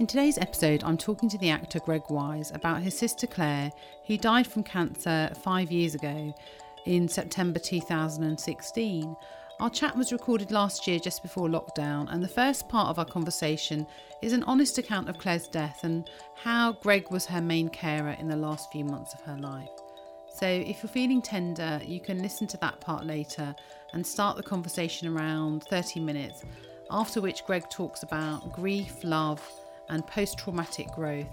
In today's episode, I'm talking to the actor Greg Wise about his sister Claire, who died from cancer five years ago in September 2016. Our chat was recorded last year just before lockdown, and the first part of our conversation is an honest account of Claire's death and how Greg was her main carer in the last few months of her life. So, if you're feeling tender, you can listen to that part later and start the conversation around 30 minutes, after which Greg talks about grief, love, and post traumatic growth.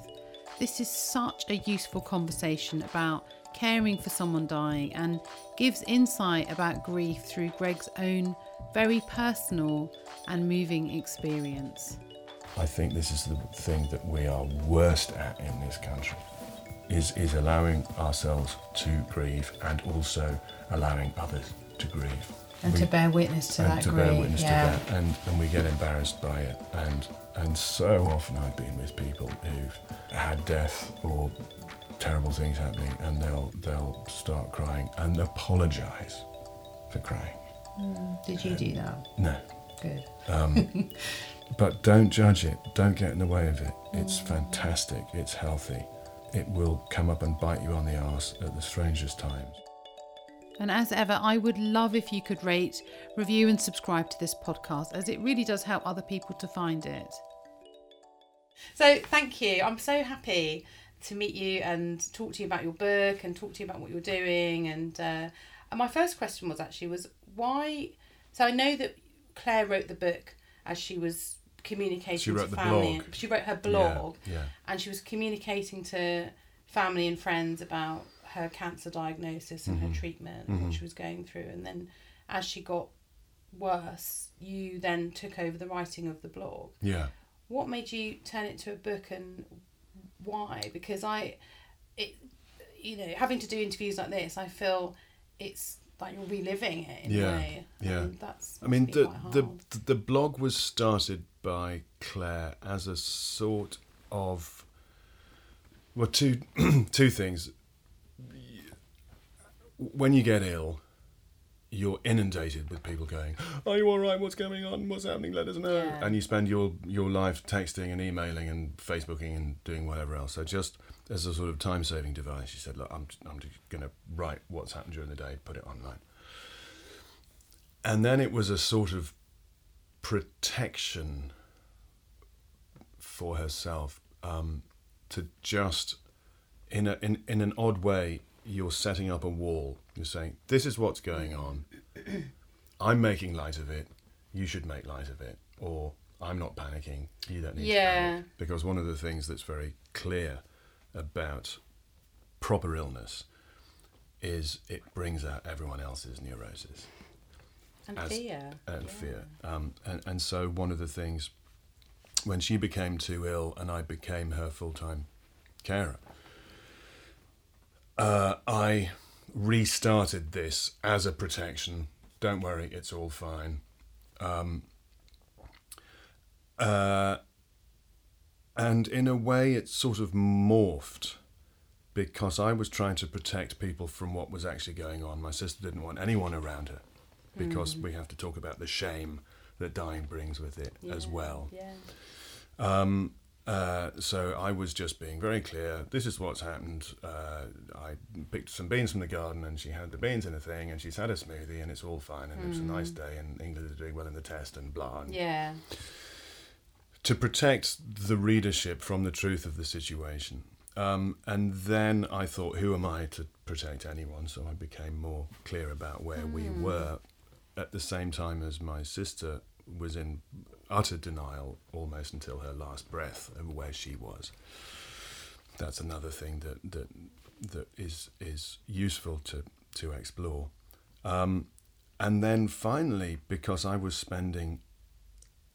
This is such a useful conversation about caring for someone dying and gives insight about grief through Greg's own very personal and moving experience. I think this is the thing that we are worst at in this country is, is allowing ourselves to grieve and also allowing others to grieve. And we, to bear witness to and that to grief. bear witness yeah. to that. And, and we get embarrassed by it. And, and so often I've been with people who've had death or terrible things happening and they'll, they'll start crying and apologize for crying. Mm, Did you do that? No. Good. Um, but don't judge it. Don't get in the way of it. It's fantastic. It's healthy. It will come up and bite you on the arse at the strangest times. And as ever, I would love if you could rate, review, and subscribe to this podcast, as it really does help other people to find it. So, thank you. I'm so happy to meet you and talk to you about your book and talk to you about what you're doing. And, uh, and my first question was actually was why? So I know that Claire wrote the book as she was communicating She wrote to the family. blog. She wrote her blog Yeah. yeah. and she was communicating to family and friends about her cancer diagnosis and Mhm. her treatment and what she was going through and then as she got worse you then took over the writing of the blog Yeah. what made you turn it to a book and why because i it you know having to do interviews like this i feel it's like you're reliving it in Yeah, a way yeah. and that's I mean, the, the the blog was started by Claire as a sort of well, two two things. When you get ill, you're inundated with people going, "Are you all right? What's going on? What's happening? Let us know." Yeah. And you spend your your life texting and emailing and Facebooking and doing whatever else. So just as a sort of time saving device, she said, "Look, I'm I'm going to write what's happened during the day, put it online." And then it was a sort of protection for herself um, to just in a in, in an odd way you're setting up a wall. You're saying this is what's going on. I'm making light of it. You should make light of it or i'm not panicking. You don't need to panic. Because one of the things that's very clear about proper illness is it brings out everyone else's neurosis and as- fear. and yeah. fear. Um, and, and so one of the things, when she became too ill and I became her full time carer, uh, I restarted this as a protection. Don't worry, it's all fine. Um, uh, and in a way, it sort of morphed because I was trying to protect people from what was actually going on. My sister didn't want anyone around her because we have to talk about the shame that dying brings with it as well. yeah Um, uh, so I was just being very clear. This is what's happened. Uh, I picked some beans from the garden, and she had the beans in a thing, and she's had a smoothie, and it's all fine, and it was a nice day, and England is doing well in the test, and blah. And yeah to protect the readership from the truth of the situation. Um, and then I thought, who am I to protect anyone? So I became more clear about where we were at the same time as my sister was in utter denial almost until her last breath of where she was. That's another thing that, that, that is, is useful to, to explore. Um, and then finally, because I was spending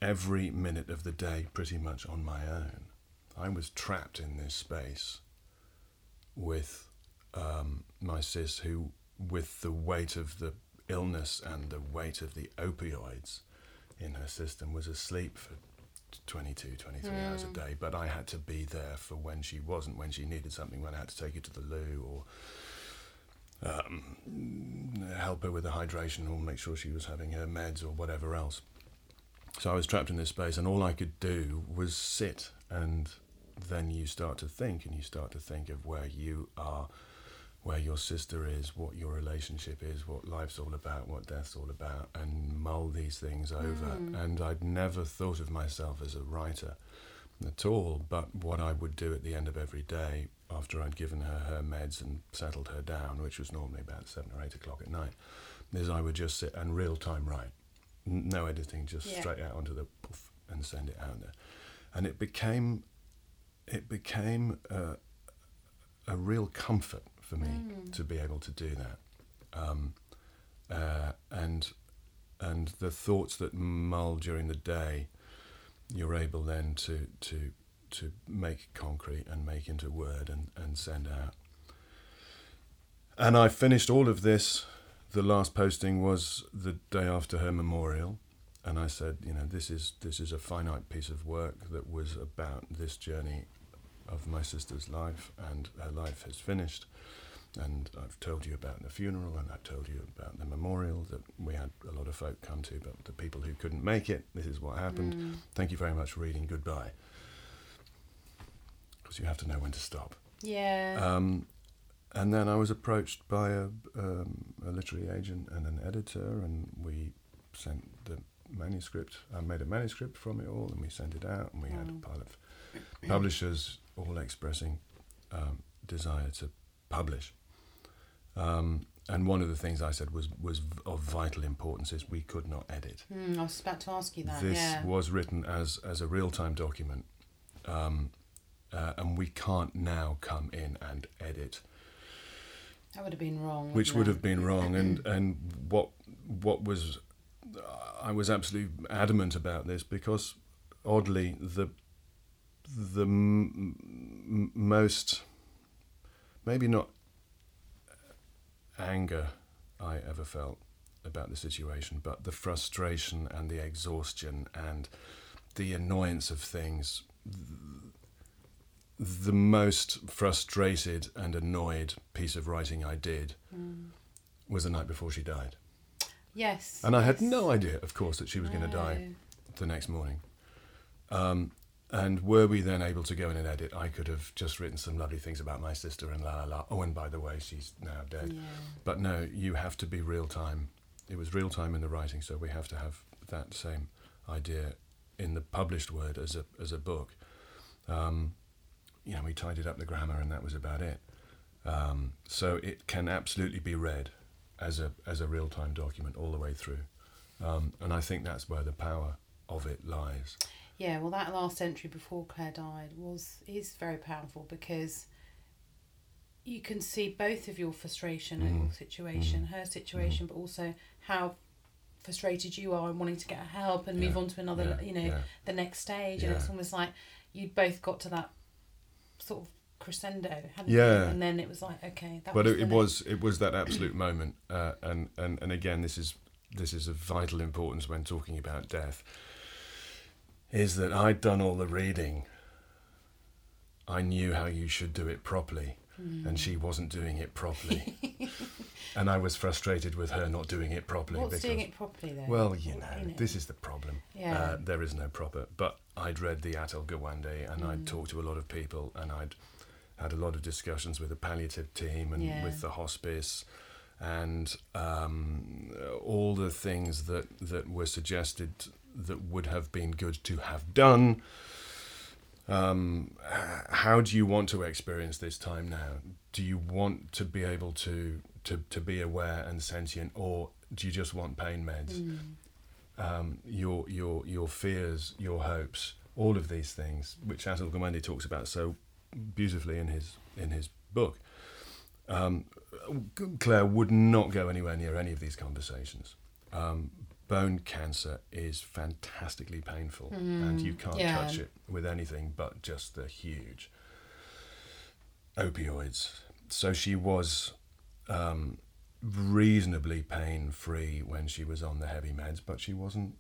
every minute of the day pretty much on my own. I was trapped in this space with um, my sis, who, with the weight of the illness and the weight of the opioids in her system, was asleep for 22, 23 hours a day. But I had to be there for when she wasn't, when she needed something, when I had to take her to the loo or um, help her with the hydration or make sure she was having her meds or whatever else. So I was trapped in this space, and all I could do was sit and then you start to think, and you start to think of where you are, where your sister is, what your relationship is, what life's all about, what death's all about, and mull these things over. Mm. And I'd never thought of myself as a writer at all, but what I would do at the end of every day after I'd given her her meds and settled her down, which was normally about seven or eight o'clock at night, is I would just sit and real time write. No editing, just Yeah. straight out onto the poof and send it out there. And it became, it became a, a real comfort for me Mm. to be able to do that. Um, uh, and and the thoughts that mull during the day, you're able then to to to make concrete and make into word and, and send out. And I finished all of this. The last posting was the day after her memorial, and I said, you know, this is this is a finite piece of work that was about this journey of my sister's life, and her life has finished. And I've told you about the funeral, and I've told you about the memorial that we had a lot of folk come to, but the people who couldn't make it, this is what happened. Mm. Thank you very much for reading. Goodbye. Because you have to know when to stop. Yeah. Um, and then I was approached by a, um, a literary agent and an editor, and we sent the manuscript. I made a manuscript from it all, and we sent it out, and we had Mm. a pile of publishers all expressing um, desire to publish. Um, and one of the things I said was was of vital importance is we could not edit. Mm, I was about to ask you that. This yeah. was written as as a real time document, um, uh, and we can't now come in and edit, that would have been wrong. which wouldn't it? have been wrong. And and what what was I was absolutely adamant about this because oddly the the m- m- most maybe not anger I ever felt about the situation, but the frustration and the exhaustion and the annoyance of things. The most frustrated and annoyed piece of writing I did Mm. was the night before she died. Yes. And I had no idea, of course, that she was going to die the next morning. Um, and were we then able to go in and edit, I could have just written some lovely things about my sister and la la la. Oh, and by the way, she's now dead. Yeah. But no, you have to be real time. It was real time in the writing, so we have to have that same idea in the published word as a as a book. Um, you know, we tidied up the grammar, and that was about it. Um, so it can absolutely be read as a as a real time document all the way through, um, and I think that's where the power of it lies. Yeah, well, that last entry before Claire died was is very powerful because you can see both of your frustration at your Mm. situation, her situation, but also how frustrated you are and wanting to get her help and move on to another, yeah, you know, yeah. the next stage. And it's almost like you'd both got to that sort of crescendo, hadn't Yeah. you? And then it was like, okay, that but was it, it was it was that absolute moment, uh, and and and again, this is this is of vital importance when talking about death. Is that I'd done all the reading. I knew how you should do it properly, Hmm. and she wasn't doing it properly, and I was frustrated with her not doing it properly. What's because, doing it properly though? Well, you What- know, this is the problem. Yeah. Uh, there is no proper. But I'd read the Atul Gawande and Mm. I'd talked to a lot of people and I'd had a lot of discussions with the palliative team and Yeah. with the hospice and um, all the things that, that were suggested that would have been good to have done. Um, how do you want to experience this time now? Do you want to be able to, to, to be aware and sentient, or do you just want pain meds? Mm. um, your your your fears, your hopes, all of these things, which Atul Gawande talks about so beautifully in his in his book. Um, Claire would not go anywhere near any of these conversations. Um, bone cancer is fantastically painful, and you can't yeah. touch it with anything but just the huge opioids. So she was um, reasonably pain free when she was on the heavy meds, but she wasn't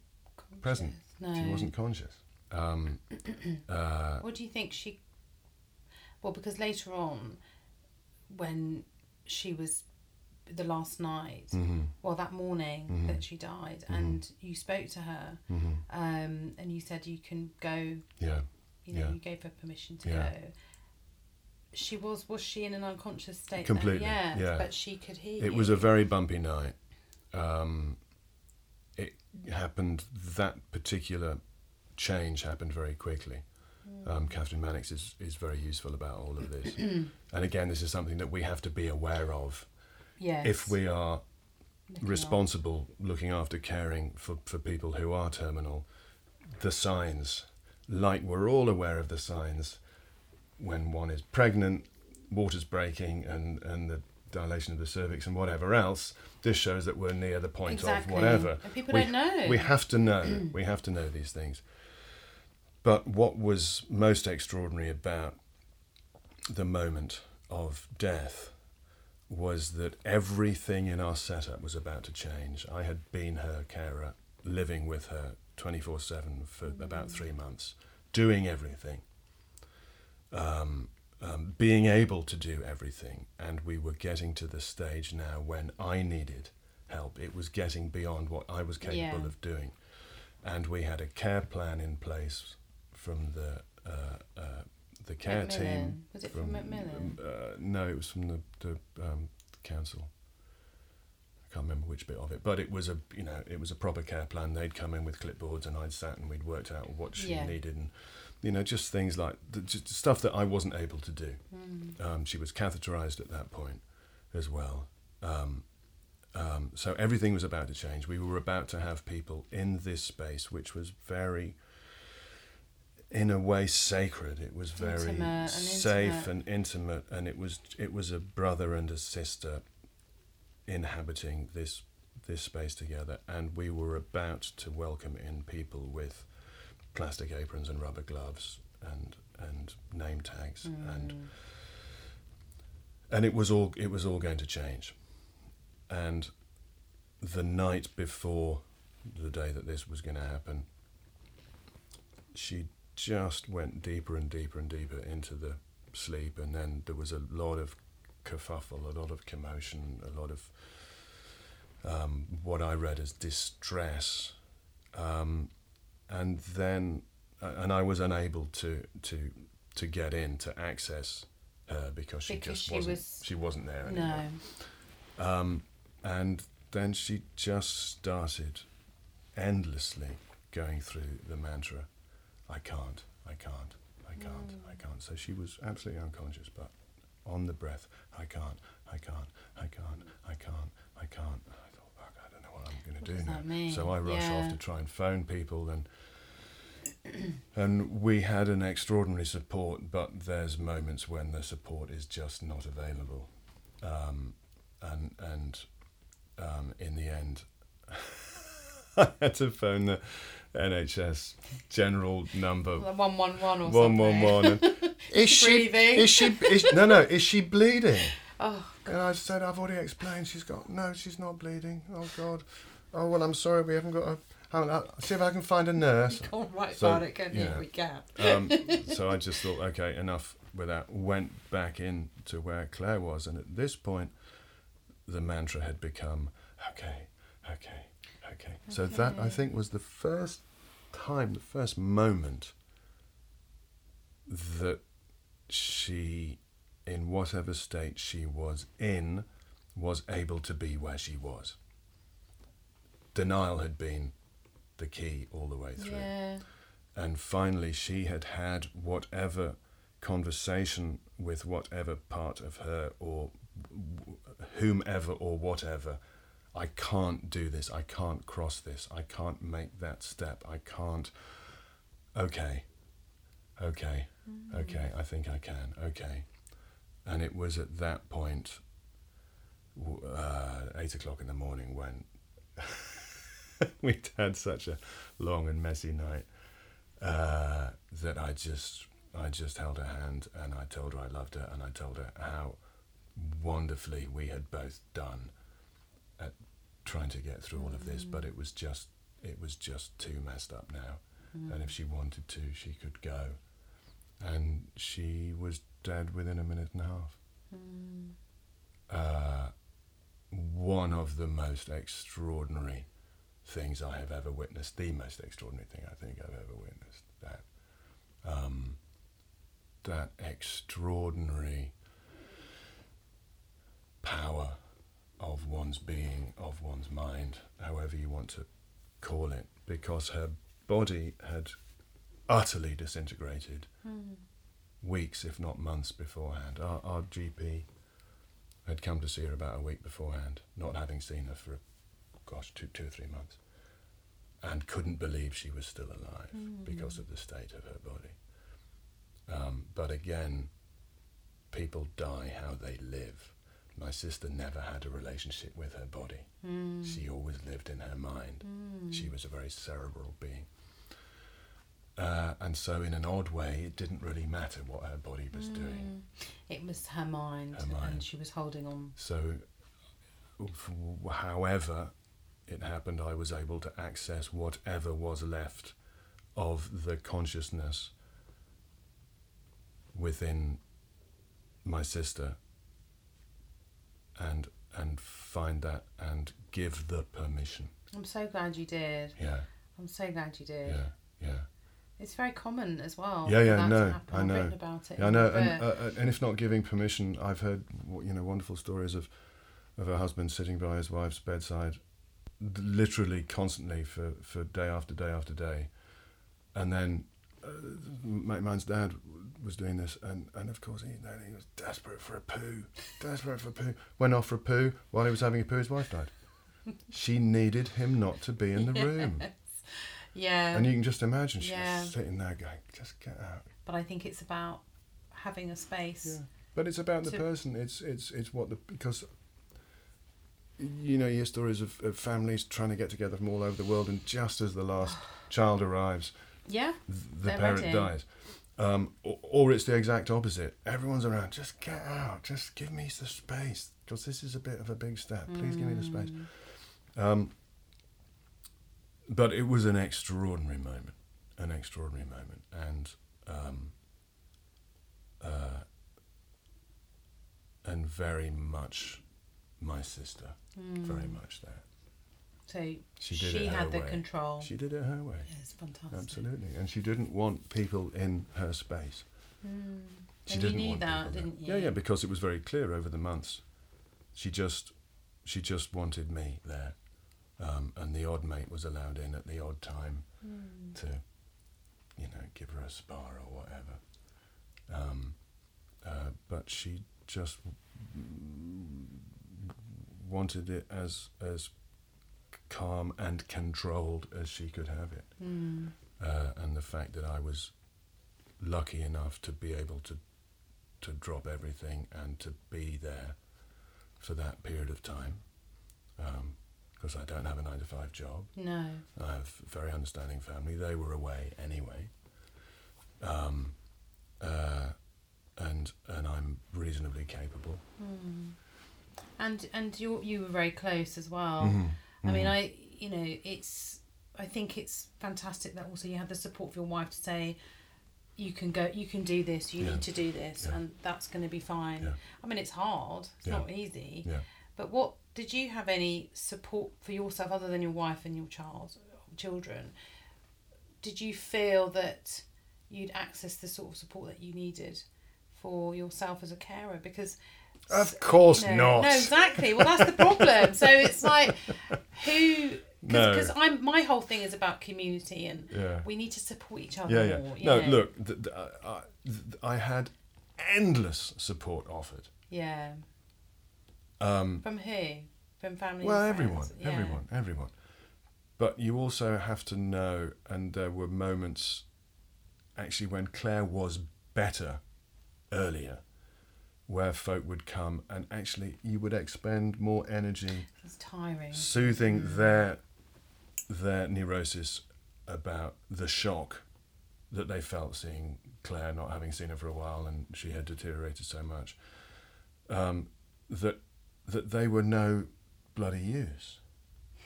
present. No. She wasn't conscious. Um, uh, What do you think she? Well, because later on, when she was the last night, mhm, well, that morning Mhm. that she died, Mhm. and you spoke to her, mhm. um, and you said you can go Yeah, you know, Yeah. you gave her permission to Yeah. go. She was was she in an unconscious state? Completely, Yeah, yeah. But she could hear. It you. was a very bumpy night. Um, it happened, that particular change happened very quickly. Um, Kathryn Mannix is, is very useful about all of this. and again, this is something that we have to be aware of yes. if we are Looking responsible, looking after caring for, for people who are terminal, the signs, like we're all aware of the signs when one is pregnant, water's breaking, and, and the dilation of the cervix and whatever else, this shows that we're near the point Exactly. of whatever. And people we, don't know. We have to know. we have to know these things. But what was most extraordinary about the moment of death was that everything in our setup was about to change. I had been her carer, living with her 24 7 for about three months, doing everything, um, um, being able to do everything. And we were getting to the stage now when I needed help. It was getting beyond what I was capable Yeah. of doing. And we had a care plan in place from the uh, uh, the care team. Was it from Macmillan? Uh, no, it was from the, the um, council. I can't remember which bit of it, but it was a you know it was a proper care plan. They'd come in with clipboards, and I'd sat and we'd worked out what she Yeah. needed, and you know just things like the, just stuff that I wasn't able to do. Mm. Um, she was catheterized at that point as well. Um, um, so everything was about to change. We were about to have people in this space, which was very, in a way, sacred. It was very Intimate and safe intimate. and intimate, and it was it was a brother and a sister inhabiting this this space together, and we were about to welcome in people with plastic aprons and rubber gloves and and name tags and Mm. and it was all it was all going to change and the night before the day that this was going to happen she just went deeper and deeper and deeper into the sleep and then there was a lot of kerfuffle a lot of commotion a lot of um, what I read as distress um, and then and I was unable to to to get in to access her because she Because just she wasn't was- she wasn't there anymore. No. Um, and then she just started endlessly going through the mantra, I can't, I can't, I can't, Mm. I can't. So she was absolutely unconscious, but on the breath, I can't, I can't, I can't, I can't, I can't. I thought, fuck, I don't know what I'm going to do now. mean? So I rush Yeah. off to try and phone people and and we had an extraordinary support, but there's moments when the support is just not available, um, and and um, in the end, I had to phone the NHS general number one one one or one one something. one. and, Is she? Breathing. Is she? Is, no, no. Is she bleeding? Oh, God. And I said, I've already explained. She's got no. She's not bleeding. Oh God. Oh well, I'm sorry. We haven't got a. I'll see if I can find a nurse. you can't write So, about it, can you? yeah. We can. um, so I just thought, okay, enough with that. Went back in to where Claire was, and at this point, the mantra had become, okay, okay, okay. So that I think was the first time, the first moment that she, in whatever state she was in, was able to be where she was. Denial had been the key all the way through Yeah. and finally she had had whatever conversation with whatever part of her or whomever or whatever i can't do this. I can't cross this. I can't make that step. I can't. Okay. Okay. Okay. I think i can. Okay. And it was at that point uh, eight o'clock in the morning when we'd had such a long and messy night uh, that I just I just held her hand and I told her I loved her and I told her how wonderfully we had both done at trying to get through all of this, but it was just it was just too messed up now. And if she wanted to, she could go. And she was dead within a minute and a half. Mm. Uh, one of the most extraordinary things I have ever witnessed, the most extraordinary thing I think I've ever witnessed. That um, that extraordinary power of one's being, of one's mind, however you want to call it, because her body had utterly disintegrated weeks, if not months beforehand. Our, our GP had come to see her about a week beforehand, not having seen her for, gosh, two, two or three months, and couldn't believe she was still alive because of the state of her body. Um, but again, people die how they live. My sister never had a relationship with her body. Mm. She always lived in her mind. Mm. She was a very cerebral being. Uh, and so, in an odd way, it didn't really matter what her body was mm. doing. It was her mind, Her mind. and she was holding on. So, however it happened, I was able to access whatever was left of the consciousness within my sister and and find that and give the permission. I'm so glad you did. Yeah, I'm so glad you did. yeah, yeah. It's very common as well. Yeah, yeah, that no. I know. about it. Yeah, I know, and, uh, uh, and if not giving permission, I've heard you know wonderful stories of of a husband sitting by his wife's bedside, literally constantly for, for day after day after day, and then uh, my man's dad was doing this, and, and of course he then he was desperate for a poo, desperate for a poo. Went off for a poo while he was having a poo. His wife died. she needed him not to be in the room, yeah, and you can just imagine she's Yeah. sitting there going, "Just get out." but I think it's about having a space. Yeah. But it's about the person. It's it's it's what the because you know you hear stories of, of families trying to get together from all over the world, and just as the last child arrives, Yeah, the parent dies. Um, or, or it's the exact opposite. Everyone's around. Just get out. Just give me the space because this is a bit of a big step. Please give me the space. Mm. Um, but it was an extraordinary moment, an extraordinary moment, and um, uh, and very much my sister, very much there. So She she, did it her had the way. control. She did it her way, Yeah, it's fantastic. absolutely, and she didn't want people in her space. Mm. She and didn't you knew want that, didn't you? Yeah, yeah, because it was very clear over the months. She just, she just wanted me there, um, and the odd mate was allowed in at the odd time Mm. to, you know, give her a spar or whatever. Um, uh, but she just wanted it as as calm and controlled as she could have it Mm. uh, and the fact that I was lucky enough to be able to to drop everything and to be there for that period of time because I don't have a nine to five job. No. I have a very understanding family. They were away anyway, um, uh, and and I'm reasonably capable. Mm. And and you you were very close as well. Mhm, I mean, mhm. I you know it's I think it's fantastic that also you have the support of your wife to say you can go you can do this you Yeah. need to do this Yeah. and that's going to be fine. Yeah. I mean, it's hard. It's not easy. Yeah. But what did you have any support for yourself other than your wife and your child children? Did you feel that you'd access the sort of support that you needed for yourself as a carer? Because Of course no, not. No, exactly. Well, that's the problem. so it's like who? No. Because I'm my whole thing is about community and Yeah. we need to support each other Yeah, yeah. more. No, know. look, th- th- I, I- th- I had endless support offered. Yeah. Um, From who? From family. well, everyone, Yeah. everyone, everyone. But you also have to know, and there were moments actually when Claire was better earlier, where folk would come and actually you would expend more energy It's tiring. soothing their their neurosis about the shock that they felt seeing Claire, not having seen her for a while, and she had deteriorated so much. Um, that that they were no bloody use,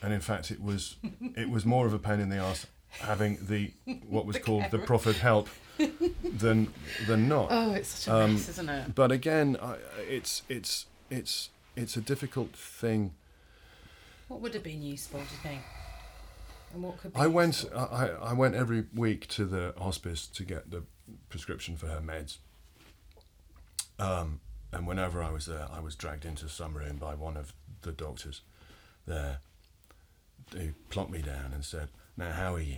and in fact, it was it was more of a pain in the ass having the what was The called the proffered help than than not. Oh, it's such a Um, mess, isn't it? But again, I, it's it's it's it's a difficult thing. What would have been useful, do you think? And what could be I went useful? I, I I went every week to the hospice to get the prescription for her meds Um, and whenever I was there, I was dragged into some room by one of the doctors there who plonked me down and said, Now, how are you?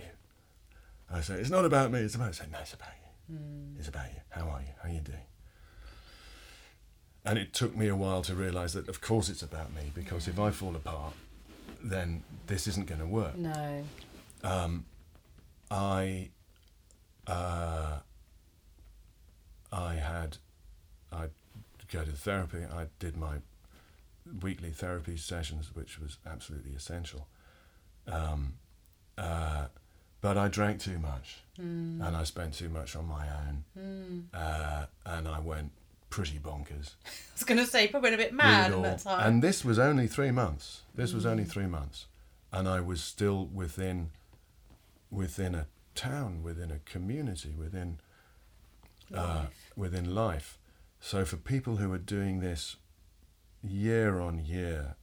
I say, It's not about me, it's about, I said, No, it's about you. It's about you. How are you? How are you doing? And it took me a while to realise that, of course, it's about me because if I fall apart, then this isn't going to work. No. Um, I, uh, I had, I go to therapy. I did my weekly therapy sessions, which was absolutely essential. Um, uh, but I drank too much, Mm. and I spent too much on my own, Mm. uh, and I went pretty bonkers. I was going to say, probably a bit mad all- that time. And this was only three months. This was Mm. only three months, and I was still within, within a town, within a community, within, uh, within life. So for people who are doing this year on year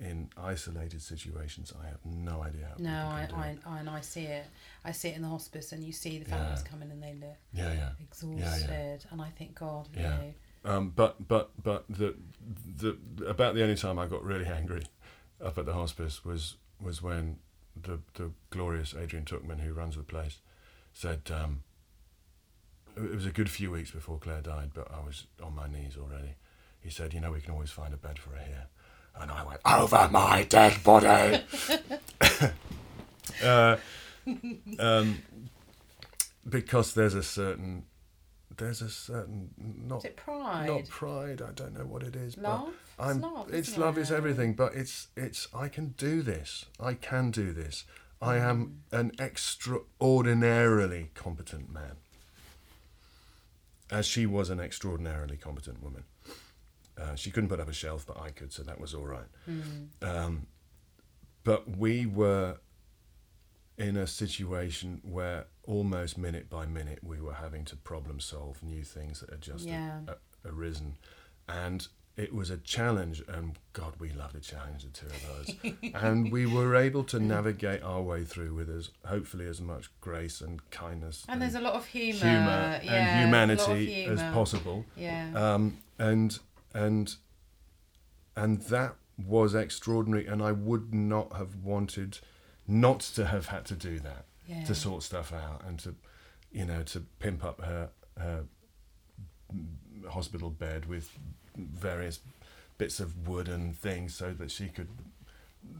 in isolated situations, I have no idea how no, I, I. I, and I see it. I see it in the hospice, and you see the Yeah. families come in and they look Yeah, yeah. exhausted, and I think, God, you Yeah. know, Um, but but but the the about the only time I got really angry up at the hospice was was when the the glorious Adrian Tookman, who runs the place, said um, it was a good few weeks before Claire died, but I was on my knees already. He said, "You know, we can always find a bed for her here," and I went over my dead body. uh, um, because there's a certain there's a certain not is it pride? not pride. I don't know what it is. love? But I'm. it's love. it's love. It's everything. But it's it's. I can do this. I can do this. I am Mm. an extraordinarily competent man. As she was an extraordinarily competent woman. Uh, she couldn't put up a shelf, but I could, so that was all right. Mm. Um, but we were in a situation where almost minute by minute we were having to problem solve new things that had just Yeah. a- a- arisen. And it was a challenge, and God, we loved a challenge, the two of us. and we were able to navigate our way through with as hopefully as much grace and kindness And there's a lot of humour, humour yeah, and there's a lot of humanity as possible Yeah. um, and and and that was extraordinary and I would not have wanted not to have had to do that yeah. to sort stuff out and to you know to pimp up her her hospital bed with various bits of wood and things so that she could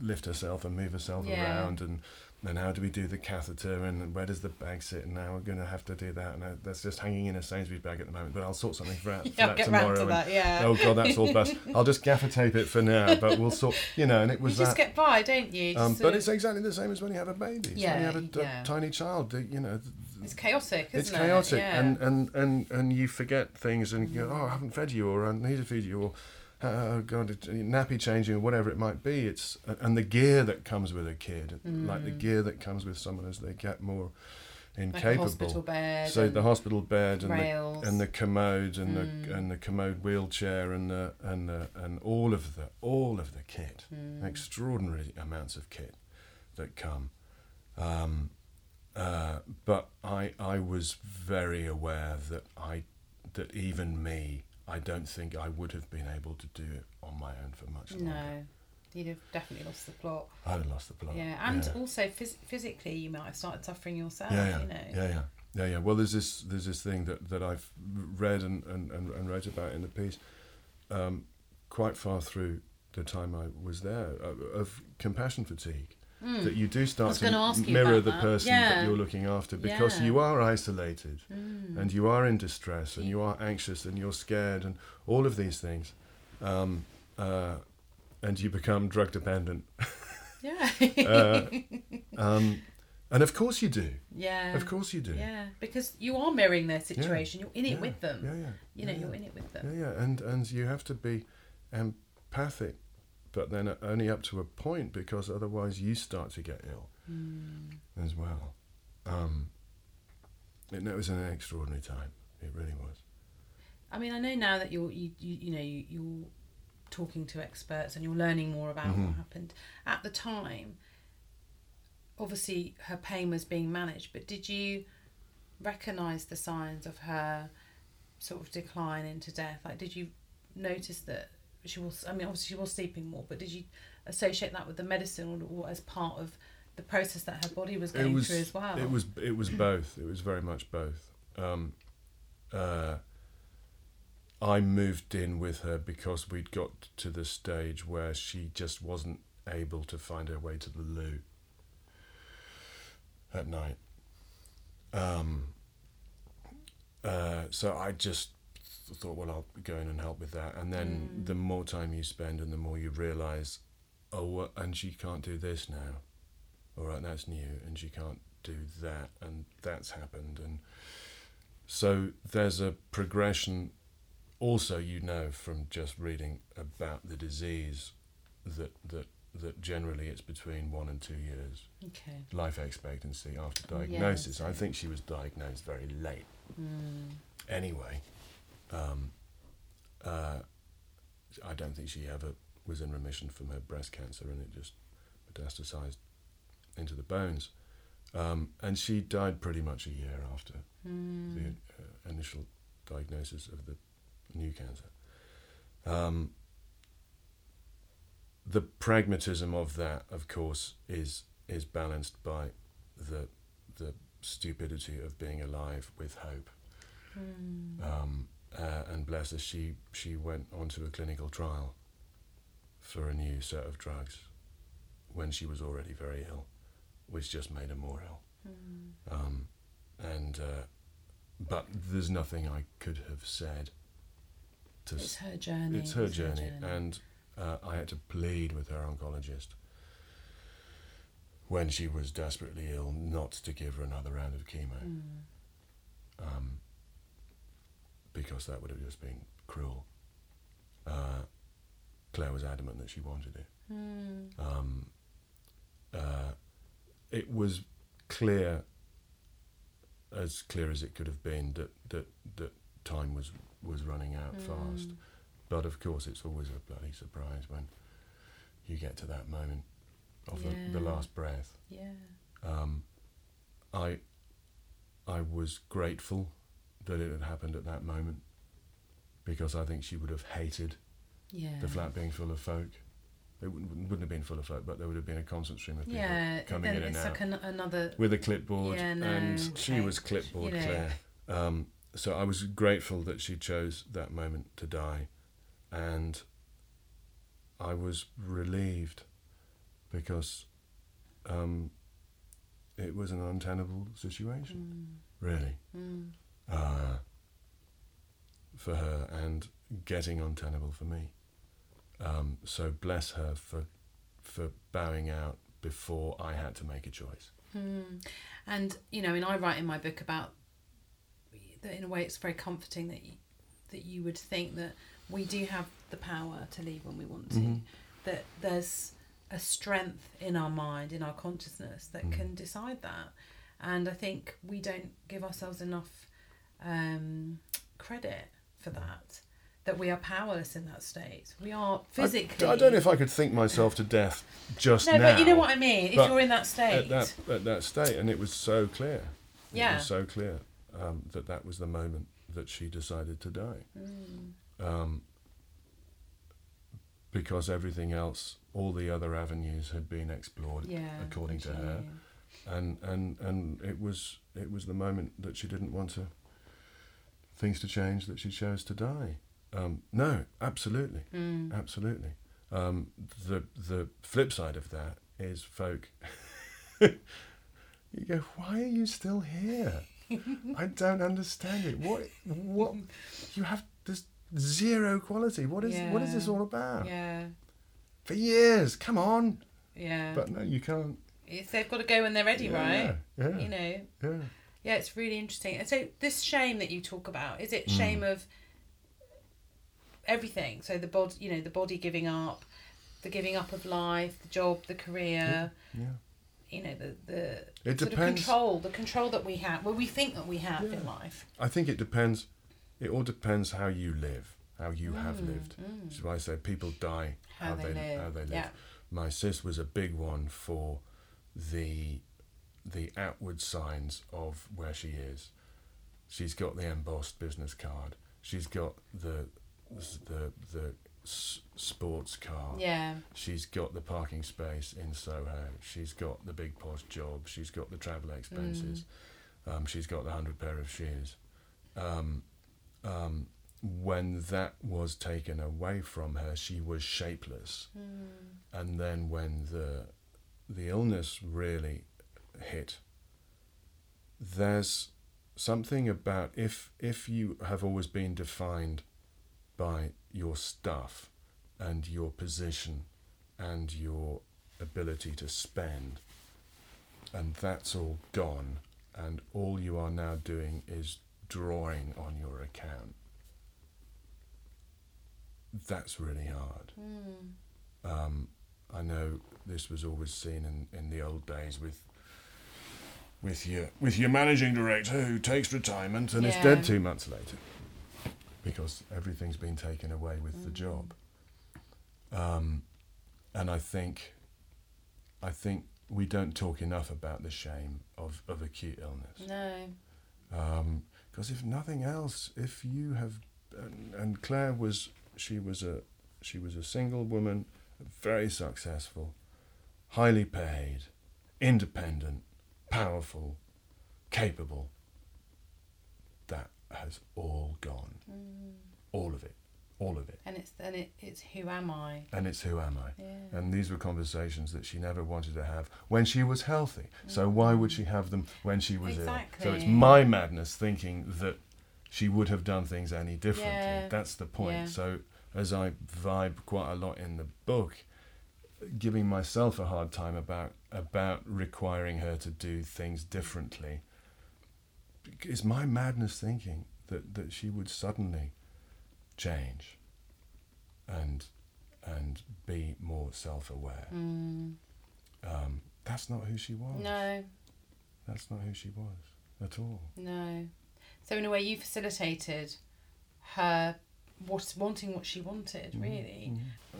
lift herself and move herself Yeah. around and then how do we do the catheter and where does the bag sit and now we're going to have to do that and that's just hanging in a Sainsbury's bag at the moment but I'll sort something for, for yeah, I'll that get tomorrow to and- that, yeah. oh god that's all bust I'll just gaffer tape it for now but we'll sort you know and it you was just that get by, don't you? um, but it's exactly the same as when you have a baby. It's when you have a, a yeah. tiny child, you know, it's chaotic, isn't it? it's it? chaotic, Yeah. and, and, and, and you forget things, and you go, oh, I haven't fed you, or I need to feed you, or oh god, it, nappy changing, or whatever it might be. It's and the gear that comes with a kid, like the Mm. gear that comes with someone as they get more like incapable. bed. so the hospital bed and rails. the and the commode and Mm. the and the commode wheelchair and the and the and all of the all of the kit Mm. extraordinary amounts of kit that come. Um, uh, but I I was very aware that I that even me I don't think I would have been able to do it on my own for much longer. No, you'd have definitely lost the plot. I'd have lost the plot. Yeah, and yeah. also phys- physically, you might have started suffering yourself. yeah, yeah, You know. yeah, yeah, yeah, yeah. Well, there's this there's this thing that, that I've read and, and, and, and wrote about in the piece, um, quite far through the time I was there, of, of compassion fatigue. Mm. That you do start to gonna ask you mirror the that. person Yeah. that you're looking after because Yeah. you are isolated Mm. and you are in distress and you are anxious and you're scared and all of these things, um, uh, and you become drug dependent. yeah. Uh, um, and of course you do. yeah. Of course you do. Yeah, because you are mirroring their situation. Yeah. You're in it with them. Yeah, yeah. You know, you're in it with them. Yeah, yeah, and and you have to be empathic, but then only up to a point because otherwise you start to get ill Mm. as well. Um, it, it was an extraordinary time. It really was. I mean, I know now that you're you you, you know you, you're talking to experts and you're learning more about Mhm. what happened at the time. Obviously, her pain was being managed, but did you recognise the signs of her sort of decline into death? Like, did you notice that she was? I mean, obviously she was sleeping more, but did you associate that with the medicine or, or as part of the process that her body was going was, through as well? It was it was both. It was very much both. Um, uh, I moved in with her because we'd got to the stage where she just wasn't able to find her way to the loo at night. Um, uh, so I just thought, well, I'll go in and help with that. And then Mm. the more time you spend and the more you realise, oh, what, and she can't do this now. All right, that's new, and she can't do that, and that's happened. And so there's a progression. Also, you know from just reading about the disease that, that, that generally it's between one and two years okay. life expectancy after diagnosis. yes. I think she was diagnosed very late. Mm. Anyway, um, uh, I don't think she ever was in remission from her breast cancer, and it just metastasized into the bones. Um, and she died pretty much a year after Mm. the uh, initial diagnosis of the new cancer. Um, the pragmatism of that, of course, is is balanced by the the stupidity of being alive with hope. Mm. Um, uh, and bless her, she she went onto a clinical trial for a new set of drugs when she was already very ill, which just made her more ill. Mm. Um, and uh, but there's nothing I could have said to It's her journey. it's her journey, and uh, I had to plead with her oncologist when she was desperately ill not to give her another round of chemo Mm. um, because that would have just been cruel. Uh, Claire was adamant that she wanted it. Mm. Um, uh, it was clear, as clear as it could have been, that, that, that time was, was running out fast. Mm. But of course, it's always a bloody surprise when you get to that moment of the, the last breath. Yeah. Um, I, I was grateful that it had happened at that moment because I think she would have hated Yeah. the flat being full of folk. It wouldn't, wouldn't have been full of folk, but there would have been a constant stream of people Yeah. coming in and it's out like an, another. with a clipboard, Yeah, no, and she was clipboard You know. Claire. Um, so I was grateful that she chose that moment to die, and I was relieved because um, it was an untenable situation, Mm. really, Mm. Uh, for her and getting untenable for me. Um, so bless her for for bowing out before I had to make a choice. Mm. And you know, and I write in my book about that. In a way, it's very comforting that you, that you would think that we do have the power to leave when we want to. Mhm. That there's a strength in our mind, in our consciousness, that Mm. can decide that. And I think we don't give ourselves enough um, credit for that. That we are powerless in that state. We are physically. I, I don't know if I could think myself to death just No, now. but you know what I mean. If you're in that state, At that at that state, and it was so clear. It Yeah. was so clear um, that that was the moment that she decided to die. Mm. Um, because everything else, all the other avenues had been explored, yeah, according to her. and and and it was it was the moment that she didn't want to things to change that she chose to die. Um, no, absolutely. Mm. Absolutely. Um, the the flip side of that is folk. you go, why are you still here? I don't understand it. What what you have this zero quality. What is what is this all about? Yeah, For years, come on. yeah. But no, you can't. if they've got to go when they're ready, Yeah, right? Yeah. You know. yeah. Yeah, it's really interesting. And so this shame that you talk about, is it Mm. shame of everything? So the body, you know, the body giving up, the giving up of life, the job, the career, Yeah. you know, the the It sort of control, the control that we have, well, we think that we have in life. I think it depends. It all depends how you live, how you have Mm, lived. mm. Which is why I say people die How, they, live. how they live. Yeah. My sis was a big one for the the outward signs of where she is. She's got the embossed business card. She's got the the the sports car. Yeah. She's got the parking space in Soho. She's got the big posh job. She's got the travel expenses. Um, she's got the hundred pair of shoes. Um, um, when that was taken away from her, she was shapeless. And then when the the illness really hit, there's something about if if you have always been defined by your stuff and your position and your ability to spend and that's all gone and all you are now doing is drawing on your account that's really hard. Um, I know this was always seen in, in the old days with with your with your managing director who takes retirement and is dead two months later because everything's been taken away with the job. Um, and I think I think we don't talk enough about the shame of, of acute illness No. because if nothing else, if you have, and, and Claire was, she was a, she was a single woman, very successful, highly paid, independent, powerful, capable. That has all gone, mm. all of it, all of it, And it's and it, it's who am I? and it's who am I? Yeah. And these were conversations that she never wanted to have when she was healthy. So why would mm. she have them when she was ill? So it's my madness thinking that she would have done things any differently. Yeah. That's the point. Yeah. So as I vibe quite a lot in the book, giving myself a hard time about about requiring her to do things differently. It's my madness thinking that, that she would suddenly change and and be more self aware. Mm. Um, that's not who she was. No. That's not who she was at all. No. So in a way, you facilitated her what wanting what she wanted, really.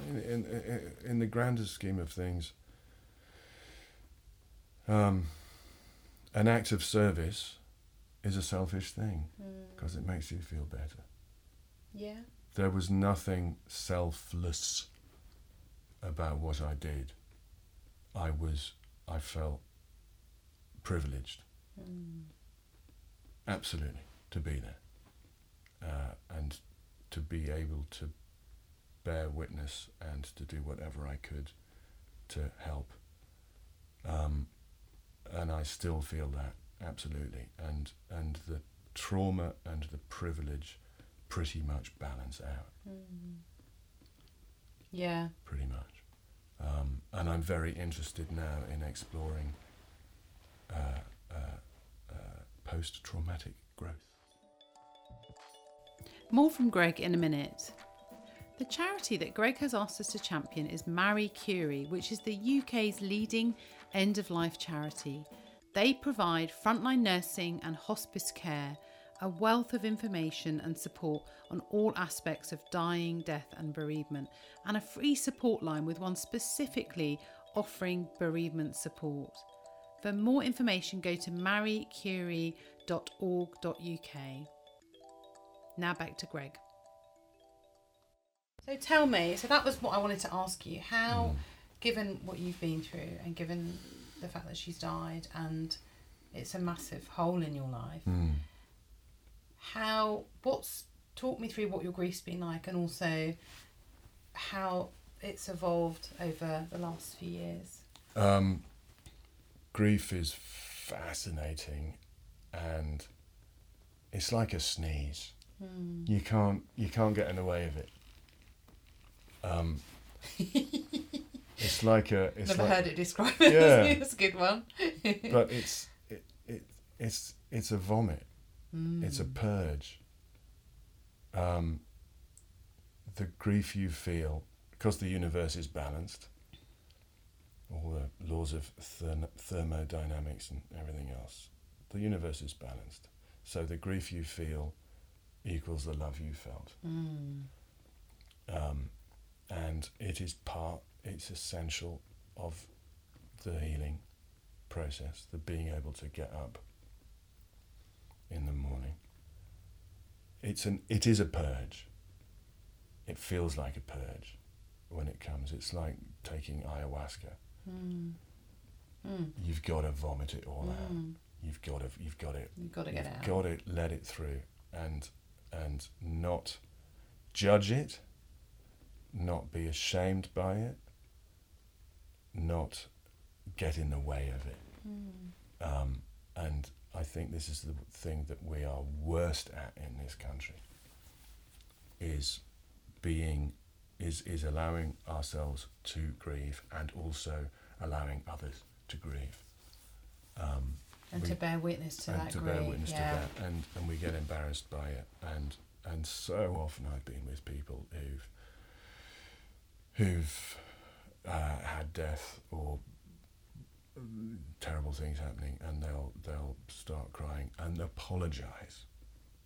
In, in, in, in the grander scheme of things, um, an act of service is a selfish thing because it makes you feel better. Yeah. There was nothing selfless about what I did. I was, I felt privileged. Absolutely, to be there. Uh, and to be able to bear witness and to do whatever I could to help. Um, and I still feel that, absolutely. And, and the trauma and the privilege pretty much balance out. Yeah. pretty much. Um, and I'm very interested now in exploring uh, uh, uh, post traumatic growth. More from Greg in a minute. The charity that Greg has asked us to champion is Marie Curie, which is the UK's leading end of life charity. They provide frontline nursing and hospice care, a wealth of information and support on all aspects of dying, death, and bereavement, and a free support line with one specifically offering bereavement support. For more information, go to mariecurie.org.uk. Now back to Greg. So tell me, so that was what I wanted to ask you. How, given what you've been through and given the fact that she's died and it's a massive hole in your life, how, what's, talk me through what your grief's been like and also how it's evolved over the last few years. Um, grief is fascinating, and it's like a sneeze. You can't you can't get in the way of it. Um, it's like a it's Never like, heard it described. Yeah. it's a good one. but it's it, it it's it's a vomit. It's a purge. Um, the grief you feel because the universe is balanced. All the laws of therm- thermodynamics and everything else. The universe is balanced. So the grief you feel equals the love you felt. Um, and it is part, it's essential of the healing process, the being able to get up in the morning. It's an it is a purge. It feels like a purge when it comes. It's like taking ayahuasca. Mm. Mm. You've got to vomit it all out. Mm. You've got to you've got to You've got to get you've out. got to let it through and and not judge it, not be ashamed by it, not get in the way of it. Mm. Um, and I think this is the thing that we are worst at in this country is being is is allowing ourselves to grieve and also allowing others to grieve. Um, And we- to bear witness to and that to grief. bear witness yeah. to that, and and we get embarrassed by it, and and so often I've been with people who've who've uh, had death or mm, terrible things happening, and they'll they'll start crying and apologise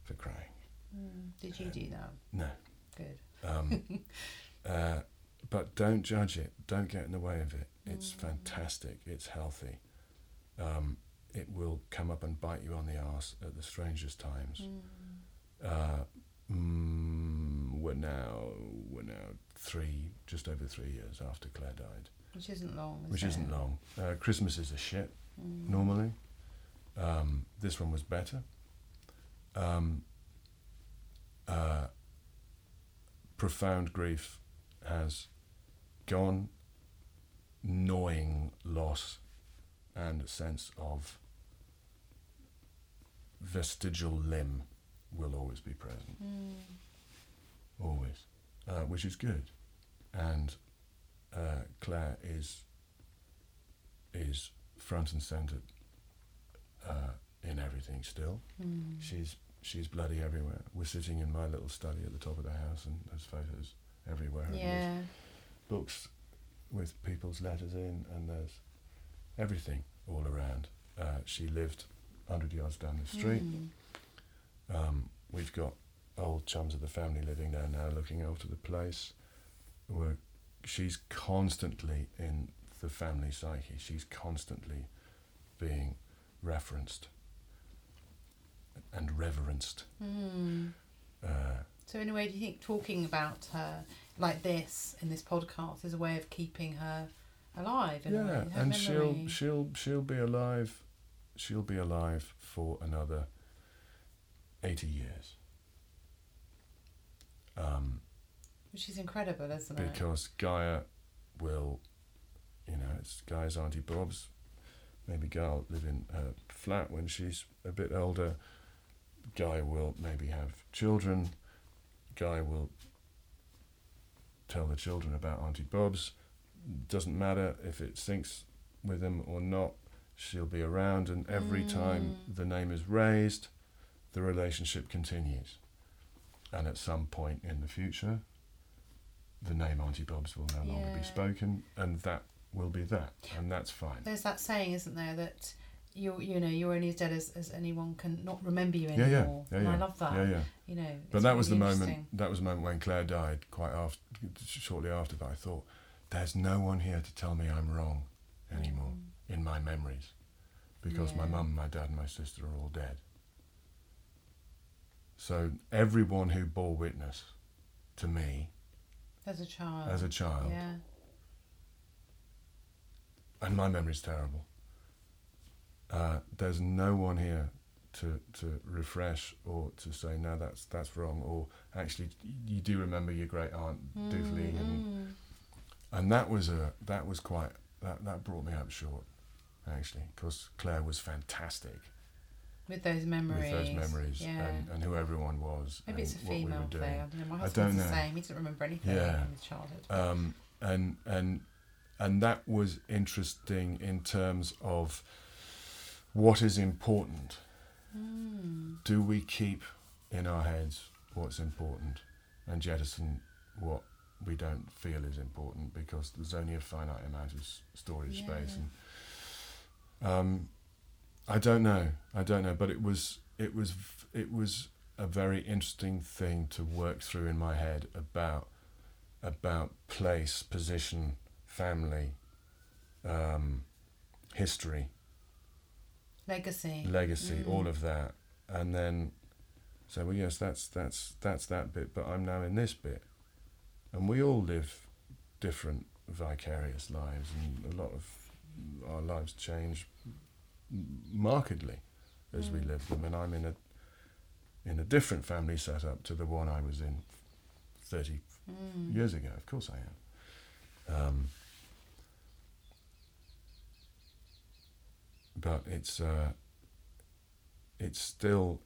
for crying. Mm. Did you do that? No, Good. um, uh, but don't judge it. Don't get in the way of it. It's Mm. fantastic. It's healthy. Um, it will come up and bite you on the arse at the strangest times. Mm. Uh, mm, we're now we're now three, just over three years after Claire died, Which isn't long. Is which isn't long. Uh, Christmas is a shit Mm. normally. Um, this one was better. Um, uh, profound grief has gone, gnawing loss and a sense of vestigial limb will always be present, Mm. always, uh, which is good. And uh, Claire is is front and centre uh, in everything still. Mm. She's she's bloody everywhere. We're sitting in my little study at the top of the house, and there's photos everywhere. Yeah. books with people's letters in, and there's everything all around. Uh, she lived hundred yards down the street. Mm. Um, we've got old chums of the family living there now, looking after the place. We're, she's constantly in the family psyche. She's constantly being referenced and reverenced. Mm. Uh, So, in a way, do you think talking about her like this in this podcast is a way of keeping her alive? In a way, yeah, and she'll she'll she'll be alive. She'll be alive for another eighty years. Um, Which is incredible, isn't it? because Gaia will, you know, it's Gaia's Auntie Bob's. Maybe Gaia will live in her flat when she's a bit older. Gaia will maybe have children. Gaia will tell the children about Auntie Bob's. Doesn't matter if it syncs with them or not. She'll be around, and every time Mm. the name is raised, the relationship continues. And at some point in the future, the name Auntie Bob's will no longer be spoken, and that will be that, and that's fine. There's that saying, isn't there, that you you know you're only as dead as, as anyone can not remember you anymore. yeah, yeah, and yeah. I love that. Yeah, yeah. You know, But that was the moment. That was the moment when Claire died. Quite after, shortly after that, I thought, "There's no one here to tell me I'm wrong anymore in my memories, because my mum, my dad, and my sister are all dead." So everyone who bore witness to me As a child. as a child, Yeah. and my memory's terrible. Uh, there's no one here to to refresh or to say no, that's that's wrong, or actually you do remember your great aunt Mm, and mm. and that was a that was quite that that brought me up short, actually, because Claire was fantastic With those memories. with those memories Yeah. and, and who everyone was Maybe and it's a we female thing. doing. I don't know. My I husband's don't the know. same. He doesn't remember anything Yeah. in his childhood. um, and and and that was interesting in terms of what is important. Mm. Do we keep in our heads what's important and jettison what we don't feel is important because there's only a finite amount of storage space and um, I don't know. I don't know. But it was it was it was a very interesting thing to work through in my head about about place position family um, history. Legacy. legacy, Mm. all of that, and then so well, yes, that's that's that's that bit, but I'm now in this bit, and we all live different vicarious lives, and a lot of our lives change markedly as we Mm. live them, and I'm in a in a different family setup to the one I was in thirty Mm. years ago. Of course, I am. Um, but it's uh, it's still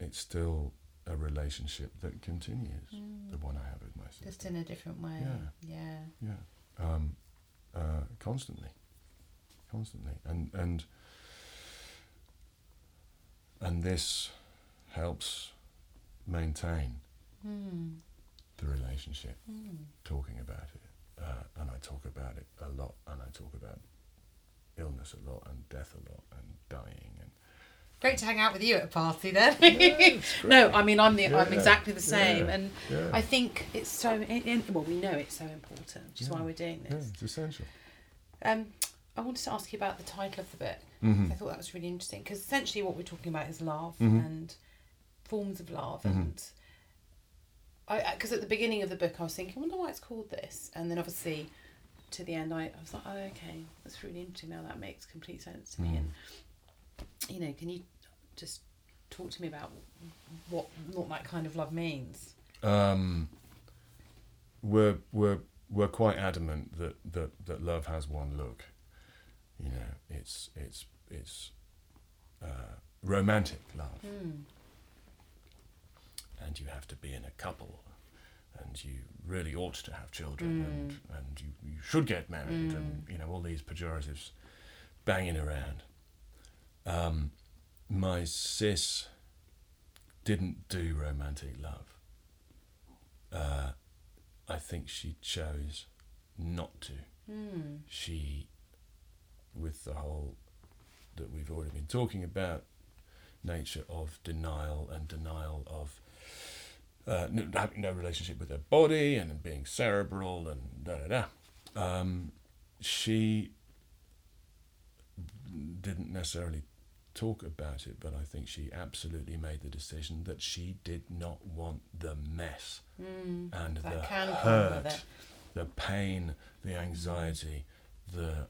it's still a relationship that continues. The Mm. one I have with my sister. Just in a different way. Yeah. Yeah. Yeah, um, uh, constantly, constantly, and and and this helps maintain Mm. the relationship. Mm. Talking about it, uh, and I talk about it a lot, and I talk about illness a lot, and death a lot, and dying, and Great to hang out with you at a party then. it's no. I mean I'm the I'm exactly the same, yeah, and yeah, I think it's so. In, in, well, we know it's so important, which is why we're doing yeah, this. it's essential. Um, I wanted to ask you about the title of the book. Mhm. I thought that was really interesting because essentially what we're talking about is love Mhm. and forms of love Mhm. and I because at the beginning of the book I was thinking I wonder why it's called this and then obviously to the end I, I was like oh okay that's really interesting now that makes complete sense to me Mhm. and you know can you just talk to me about what what that kind of love means um, we're we're we're quite adamant that, that, that love has one look. You know, it's it's it's uh, romantic love, mm. and you have to be in a couple, and you really ought to have children, and and you, you should get married, and you know all these pejoratives banging around. Um, my sis didn't do romantic love. Uh, I think she chose not to. Mm. She, with the whole that we've already been talking about, nature of denial and denial of uh, n- having no relationship with her body and being cerebral and da da da. Um, she didn't necessarily talk about it, but I think she absolutely made the decision that she did not want the mess Mm. and the hurt, the pain, the anxiety, the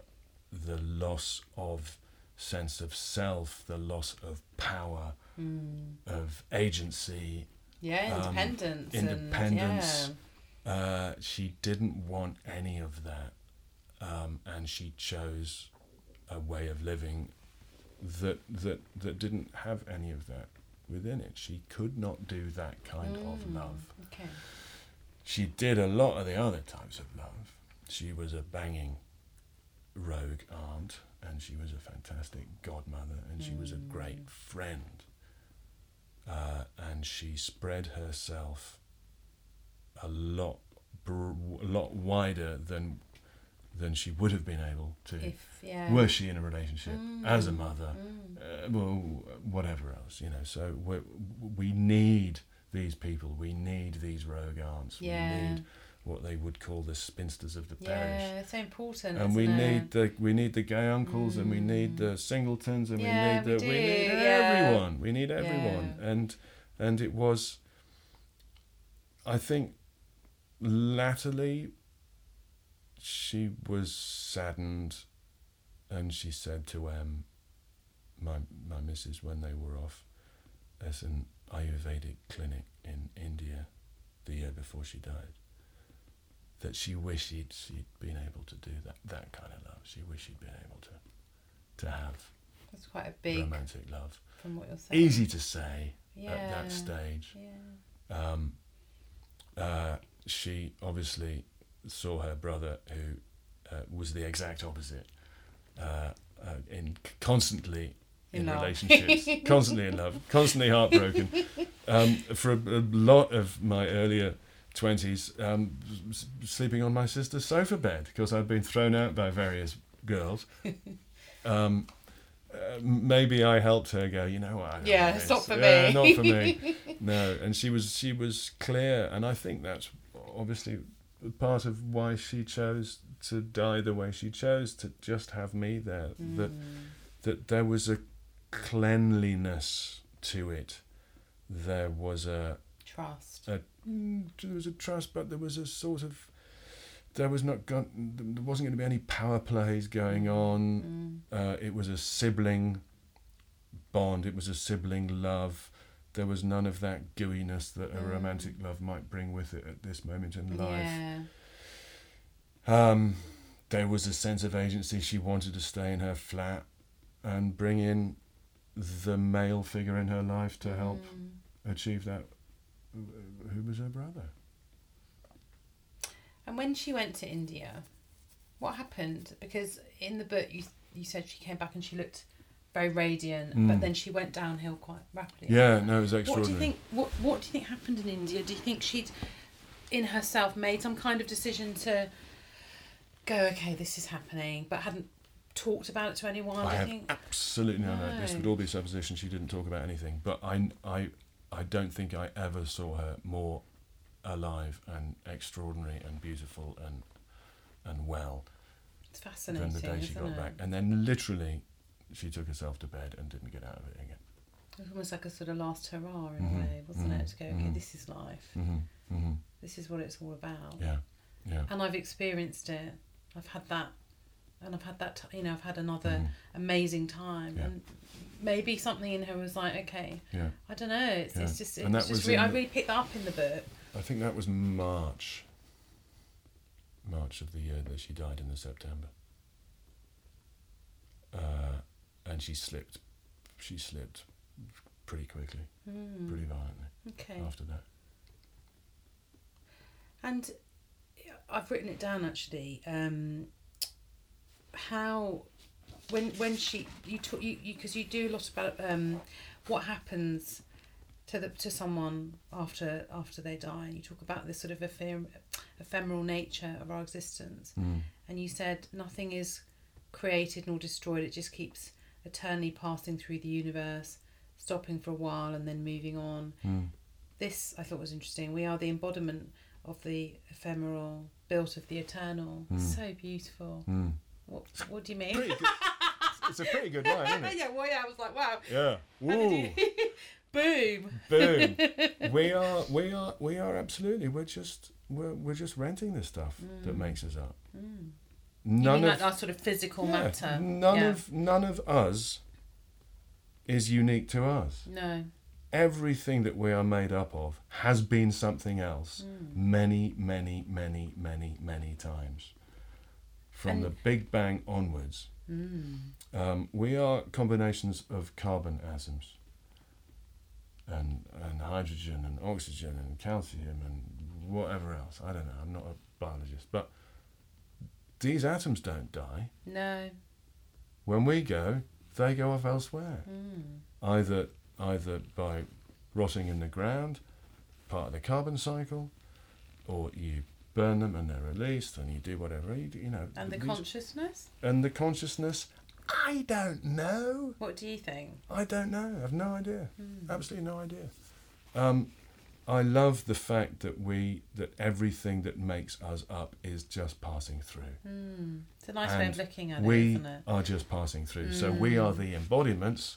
the loss of sense of self, the loss of power, mm. of agency. yeah Um, independence independence. and, yeah. Uh, she didn't want any of that, um, and she chose a way of living that that that didn't have any of that within it. She could not do that kind of Mm, love. Okay. She did a lot of the other types of love. She was a banging rogue aunt, and she was a fantastic godmother, and she was a great friend. Uh, and she spread herself a lot, br- a lot wider than than she would have been able to. If yeah. Were she in a relationship as a Mm, mother, mm. uh, well, whatever else, you know. So we we need these people. We need these rogue aunts. We Yeah. need what they would call the spinsters of the parish. Yeah, so important. And we it? need the we need the gay uncles, and we need Mm. the singletons, and Yeah, we need we the we need do, yeah. everyone. We need everyone, Yeah. and and it was. I think, latterly. She was saddened, and she said to um, my my missus when they were off, as an Ayurvedic clinic in India, the year before she died that she wished she'd, she'd been able to do that, that kind of love. She wished she'd been able to to have That's quite a big romantic love. from what you're saying. Easy to say yeah. at that stage. Yeah. Um, uh, she obviously saw her brother, who uh, was the exact opposite, uh, uh, in constantly in, In relationships, constantly in love, constantly heartbroken. Um, for a, a lot of my earlier twenties, um, s- sleeping on my sister's sofa bed because I'd been thrown out by various girls. Um, uh, maybe I helped her go. You know what? I Yeah, it's not for Yeah, me." not for me. No, and she was she was clear, and I think that's obviously part of why she chose to die the way she chose to just have me there. That Mm. that there was a cleanliness to it there was a Trust. a mm, there was a trust, but there was a sort of there was not gon- there wasn't going to be any power plays going on. Mm. Uh, it was a sibling bond. It was a sibling love. There was none of that gooiness that a Mm. romantic love might bring with it at this moment in life. Yeah. Um, there was a sense of agency. She wanted to stay in her flat and bring in the male figure in her life to help Mm. achieve that. Who was her brother? And when she went to India, what happened? Because in the book you you said she came back and she looked very radiant, Mm. but then she went downhill quite rapidly. Yeah, no, it was extraordinary. What do you think? What What do you think happened in India? Do you think she'd, in herself, made some kind of decision to go? Okay, this is happening, but hadn't talked about it to anyone. I you have think? absolutely no, no. This would all be supposition. She didn't talk about anything, but I, I, I don't think I ever saw her more alive and extraordinary and beautiful and and well It's fascinating. than the day she got it? back. And then literally, she took herself to bed and didn't get out of it again. It was almost like a sort of last hurrah in Mhm, a way, wasn't mhm, it? To go, okay, mhm. this is life. hmm hmm This is what it's all about. Yeah, yeah. And I've experienced it. I've had that, and I've had that. T- you know, I've had another Mhm. amazing time, Yeah. and maybe something in her was like, okay, Yeah, I don't know. It's, Yeah. it's just, And it's that just was re- I really picked that up in the book. I think that was March. March of the year that she died in the September. Uh, and she slipped. She slipped pretty quickly, Mm. pretty violently Okay. after that. And I've written it down actually. Um, how when when she you talk you because you, do a lot about um, what happens to the to someone after after they die, and you talk about this sort of ephem- ephemeral nature of our existence. Mm. And you said nothing is created nor destroyed; it just keeps eternally passing through the universe, stopping for a while and then moving on Mm. this I thought was interesting. We are the embodiment of the ephemeral, built of the eternal. Mm. So beautiful. Mm. What What do you mean? It's a pretty good line, isn't it? yeah, well, yeah, I was like, wow. Yeah. How Woo. you... Boom. Boom. we are. We are. We are absolutely. We're just. We're, we're just renting the stuff that Mm. makes us up. Mm. None of our sort of physical yeah, matter? None Yeah. of none of us is unique to us. No. Everything that we are made up of has been something else Mm. many, many, many, many, many times. From And- the Big Bang onwards, Mm. um, we are combinations of carbon atoms and, and hydrogen and oxygen and calcium and whatever else. I don't know, I'm not a biologist. But these atoms don't die. No. When we go, they go off elsewhere. Mm. either either by rotting in the ground, part of the carbon cycle, or you burn them and they're released, and you do whatever you do, you know. And the these- consciousness? and the consciousness. I don't know. What do you think? I don't know. I've no idea. Mm. Absolutely no idea. Um, I love the fact that we that everything that makes us up is just passing through. Mm. It's a nice way of looking at it, we isn't it? are just passing through. So we are Mm. the embodiments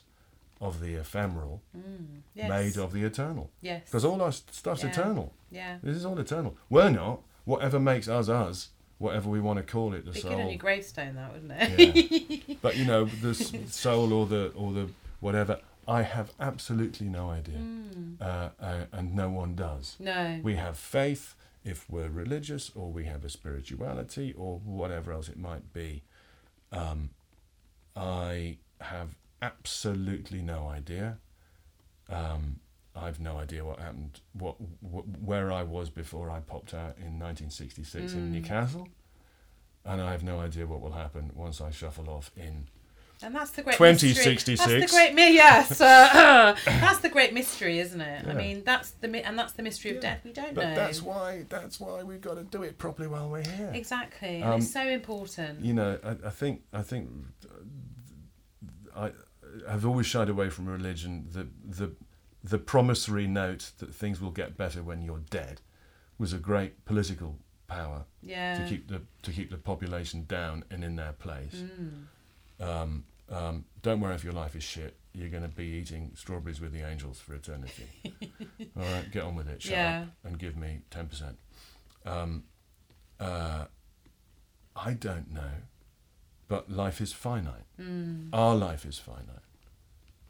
of the ephemeral, Mm. Yes. made of the eternal. Yes. Because all our stuff's Yeah. eternal. Yeah. This is all eternal. We're not. Whatever makes us us, whatever we want to call it, the Be good on soul. your gravestone, that wouldn't it? Yeah. But you know, the soul or the or the whatever. I have absolutely no idea, Mm. uh, uh, and no one does. No. We have faith if we're religious, or we have a spirituality, or whatever else it might be. Um, I have absolutely no idea. Um, I've no idea what happened, what, wh- where I was before I popped out in 1966 in Mm. Newcastle, and I have no idea what will happen once I shuffle off in. And that's the great 2066. mystery. That's the great mi- yes. Uh, that's the great mystery, isn't it? I mean, that's the mi- and that's the mystery of Yeah. death. We don't But know. that's why that's why we've got to do it properly while we're here. exactly. Um, and it's so important. you know, I, I think I think I have always shied away from religion. The the the promissory note that things will get better when you're dead was a great political power yeah. to keep the to keep the population down and in their place. Mm. Um, Um, don't worry if your life is shit. You're going to be eating strawberries with the angels for eternity. All right, get on with it. Shut Yeah. up and give me ten percent. Um, uh, I don't know, but life is finite. Mm. Our life is finite.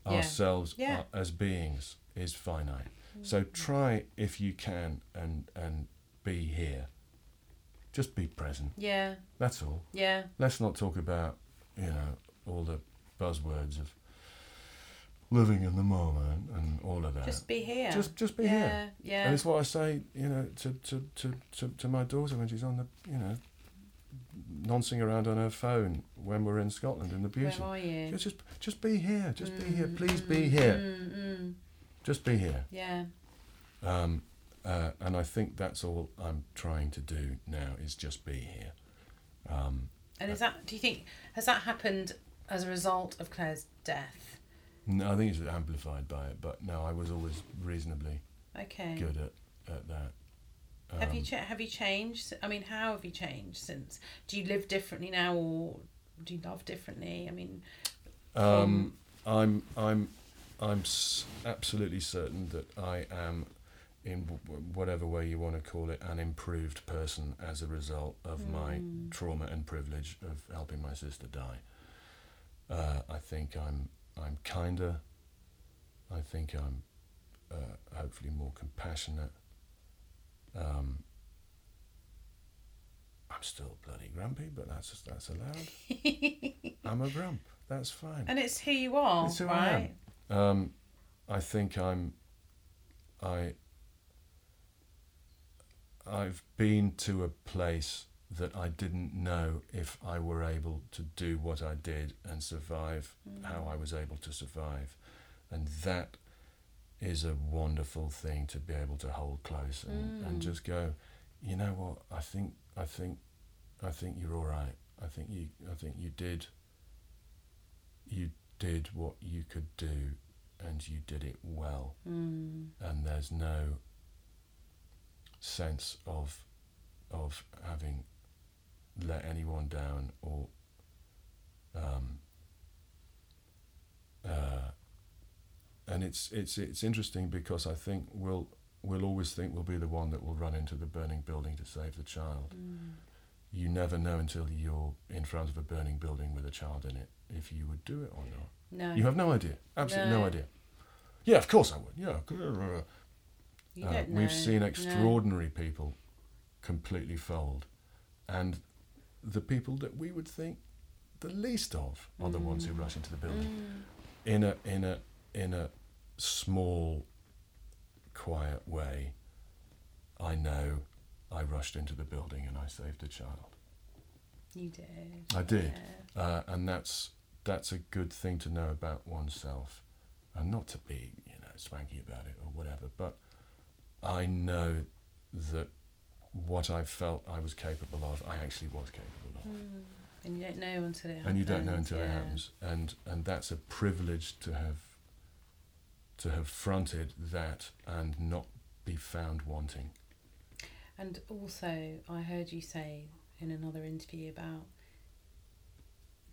Yeah. Ourselves Yeah. are- as beings is finite. So try if you can and and be here. Just be present. Yeah, That's all. yeah, Let's not talk about you know all the buzzwords of living in the moment and all of that. just be here. just, just be yeah, here. yeah. And it's what I say, you know, to, to, to, to, to my daughter when she's on the, you know, noncing around on her phone when we're in Scotland in the beauty. Where are you? Just, just, just be here. Just be here. Mm, Please mm, be here. Mm, mm. Just be here. Yeah. Um, uh, and I think that's all I'm trying to do now is just be here. Um, And is that? Do you think has that happened as a result of Claire's death? no, I think it's amplified by it, but no, I was always reasonably Okay. good at, at that. Have you Um, cha- have you changed? I mean, how have you changed since? Do you live differently now, or do you love differently? I mean, Um, I'm I'm I'm s- absolutely certain that I am, in w- whatever way you want to call it, an improved person as a result of my Mm. trauma and privilege of helping my sister die. Uh, I think I'm I'm kinder. I think I'm uh, hopefully more compassionate. Um, I'm still bloody grumpy, but that's that's allowed. I'm a grump. That's fine. and it's who you are, who right? Um, I think I'm. I. I've been to a place that I didn't know if I were able to do what I did and survive how I was able to survive, and that is a wonderful thing to be able to hold close and, and Mm. just go. You know what? I think I think I think you're all right. I think you I think you did. You did what you could do and you did it well Mm. and there's no sense of of having let anyone down or um, uh, and it's it's it's interesting because I think we'll we'll always think we'll be the one that will run into the burning building to save the child. Mm. You never know until you're in front of a burning building with a child in it if you would do it or not. No, You have no idea. Absolutely no, No. idea. Yeah, of course I would. Yeah. you Uh, don't know. we've seen No. extraordinary people completely fold, and the people that we would think the least of are the ones who Mm. rush into the building Mm. in a in a in a small, quiet way. I know I rushed into the building and I saved a child. You did. I did. Yeah. uh, and that's that's a good thing to know about oneself, and not to be you know swanky about it or whatever. But I know that what I felt I was capable of, I actually was capable of, Mm. And you don't know until it happens. and you don't know until it happens. And and that's a privilege to have to have fronted that and not be found wanting. And also, I heard you say in another interview about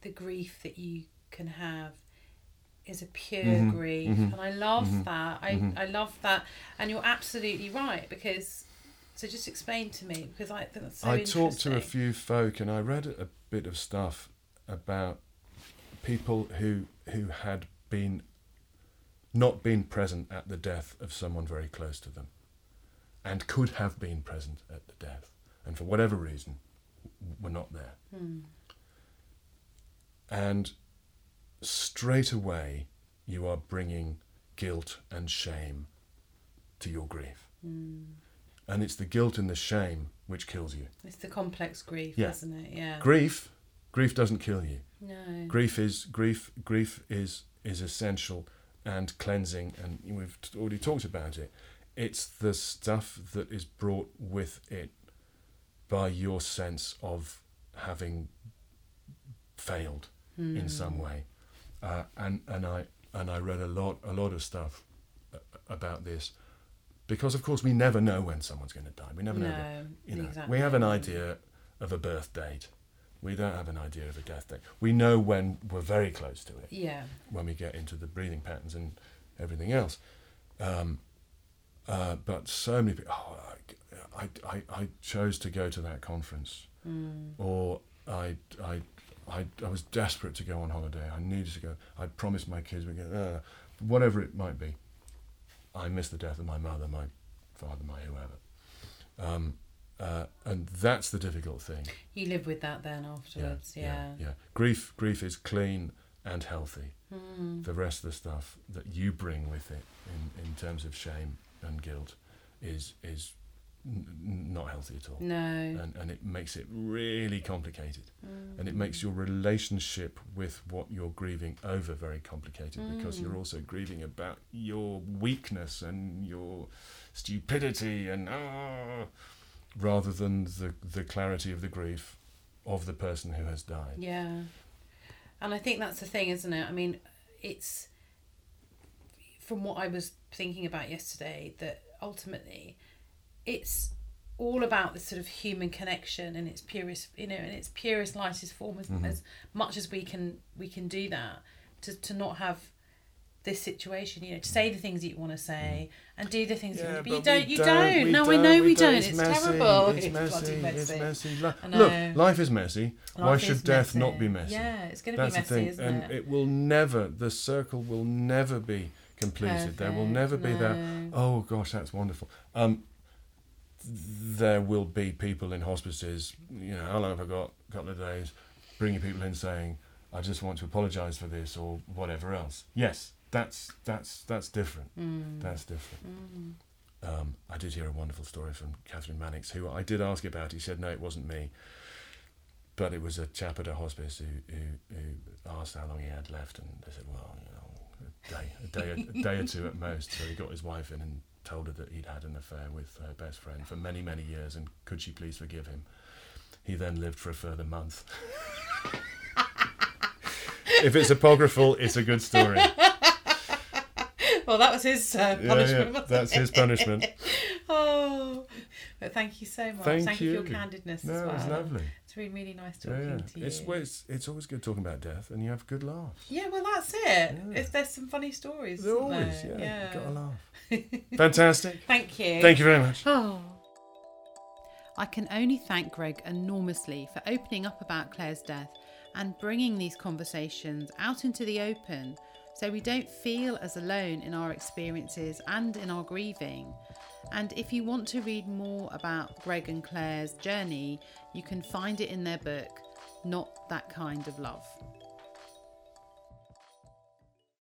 the grief that you can have is a pure Mhm, grief, mhm, and I love mhm, that. I mhm. I love that, and you're absolutely right because. So just explain to me because I think that's so I talked to a few folk, and I read a bit of stuff about people who who had been not been present at the death of someone very close to them, and could have been present at the death, and for whatever reason, were not there. Hmm. And straight away, you are bringing guilt and shame to your grief, Hmm. and it's the guilt and the shame which kills you. It's the complex grief, Yeah. isn't it? Yeah. Grief, grief doesn't kill you. No. grief is grief grief is is essential and cleansing and we've already talked about it it's the stuff that is brought with it by your sense of having failed Hmm. in some way uh, and and I and I read a lot a lot of stuff about this because of course we never know when someone's going to die we never know No. you know, exactly. we have an idea of a birth date, We don't have an idea of a death date. We know when we're very close to it, Yeah. when we get into the breathing patterns and everything else. Um, uh, but so many people, oh, I, I, I chose to go to that conference, Mm. or I, I, I, I was desperate to go on holiday. I needed to go. I promised my kids we'd go, uh, whatever it might be. I missed the death of my mother, my father, my whoever. Um, uh, and that's the difficult thing. You live with that then afterwards. Yeah. yeah, yeah. Grief, grief is clean and healthy. Mm. The rest of the stuff that you bring with it, in, in terms of shame and guilt, is is n- not healthy at all. No. And, and it makes it really complicated. Mm. And it makes your relationship with what you're grieving over very complicated because Mm. you're also grieving about your weakness and your stupidity and ah, rather than the, the clarity of the grief of the person who has died. Yeah. And I think that's the thing, isn't it? I mean, it's from what I was thinking about yesterday that ultimately it's all about this sort of human connection and its purest, you know, and its purest, lightest form as, Mhm. as much as we can we can do that to, to not have this situation, you know, to say the things that you want to say and do the things you want to, but you but don't, we you don't. No, I know we don't. It's, It's, messy, terrible. It's, messy. bloody It's messy. Look, life is messy. Why Life should is death not be messy? Yeah, it's going to be messy, the thing, isn't and it? it will never. The circle will never be completed. there will never be that. Oh gosh, that's wonderful. Um, there will be people in hospices. You know, how long have I got? A couple of days. Bringing people in saying, "I just want to apologise for this" or whatever else. Yes, that's that's that's different. Mm. That's different. Mm. Um, I did hear a wonderful story from Kathryn Mannix, who I did ask about. He said, no, it wasn't me. But it was a chap at a hospice who, who, who asked how long he had left, and they said, well, you know, day, a day, a day or two at most. So he got his wife in and told her that he'd had an affair with her best friend for many, many years, and could she please forgive him? He then lived for a further month. if it's apocryphal, it's a good story. Well, that was his uh, punishment. yeah, wasn't that's it? his punishment. oh, but thank you so much. Thank you. for your candidness No, as it well. was lovely. It's really, really nice Yeah, talking yeah. to you. It's, well, it's it's always good talking about death, and you have good laughs. yeah, well, that's it. Yeah. If there's some funny stories, There isn't always, there? yeah, you gotta laugh. Fantastic. Thank you. Thank you very much. Oh. I can only thank Greg enormously for opening up about Claire's death and bringing these conversations out into the open so we don't feel as alone in our experiences and in our grieving. And if you want to read more about Greg and Claire's journey, you can find it in their book, Not That Kind of Love.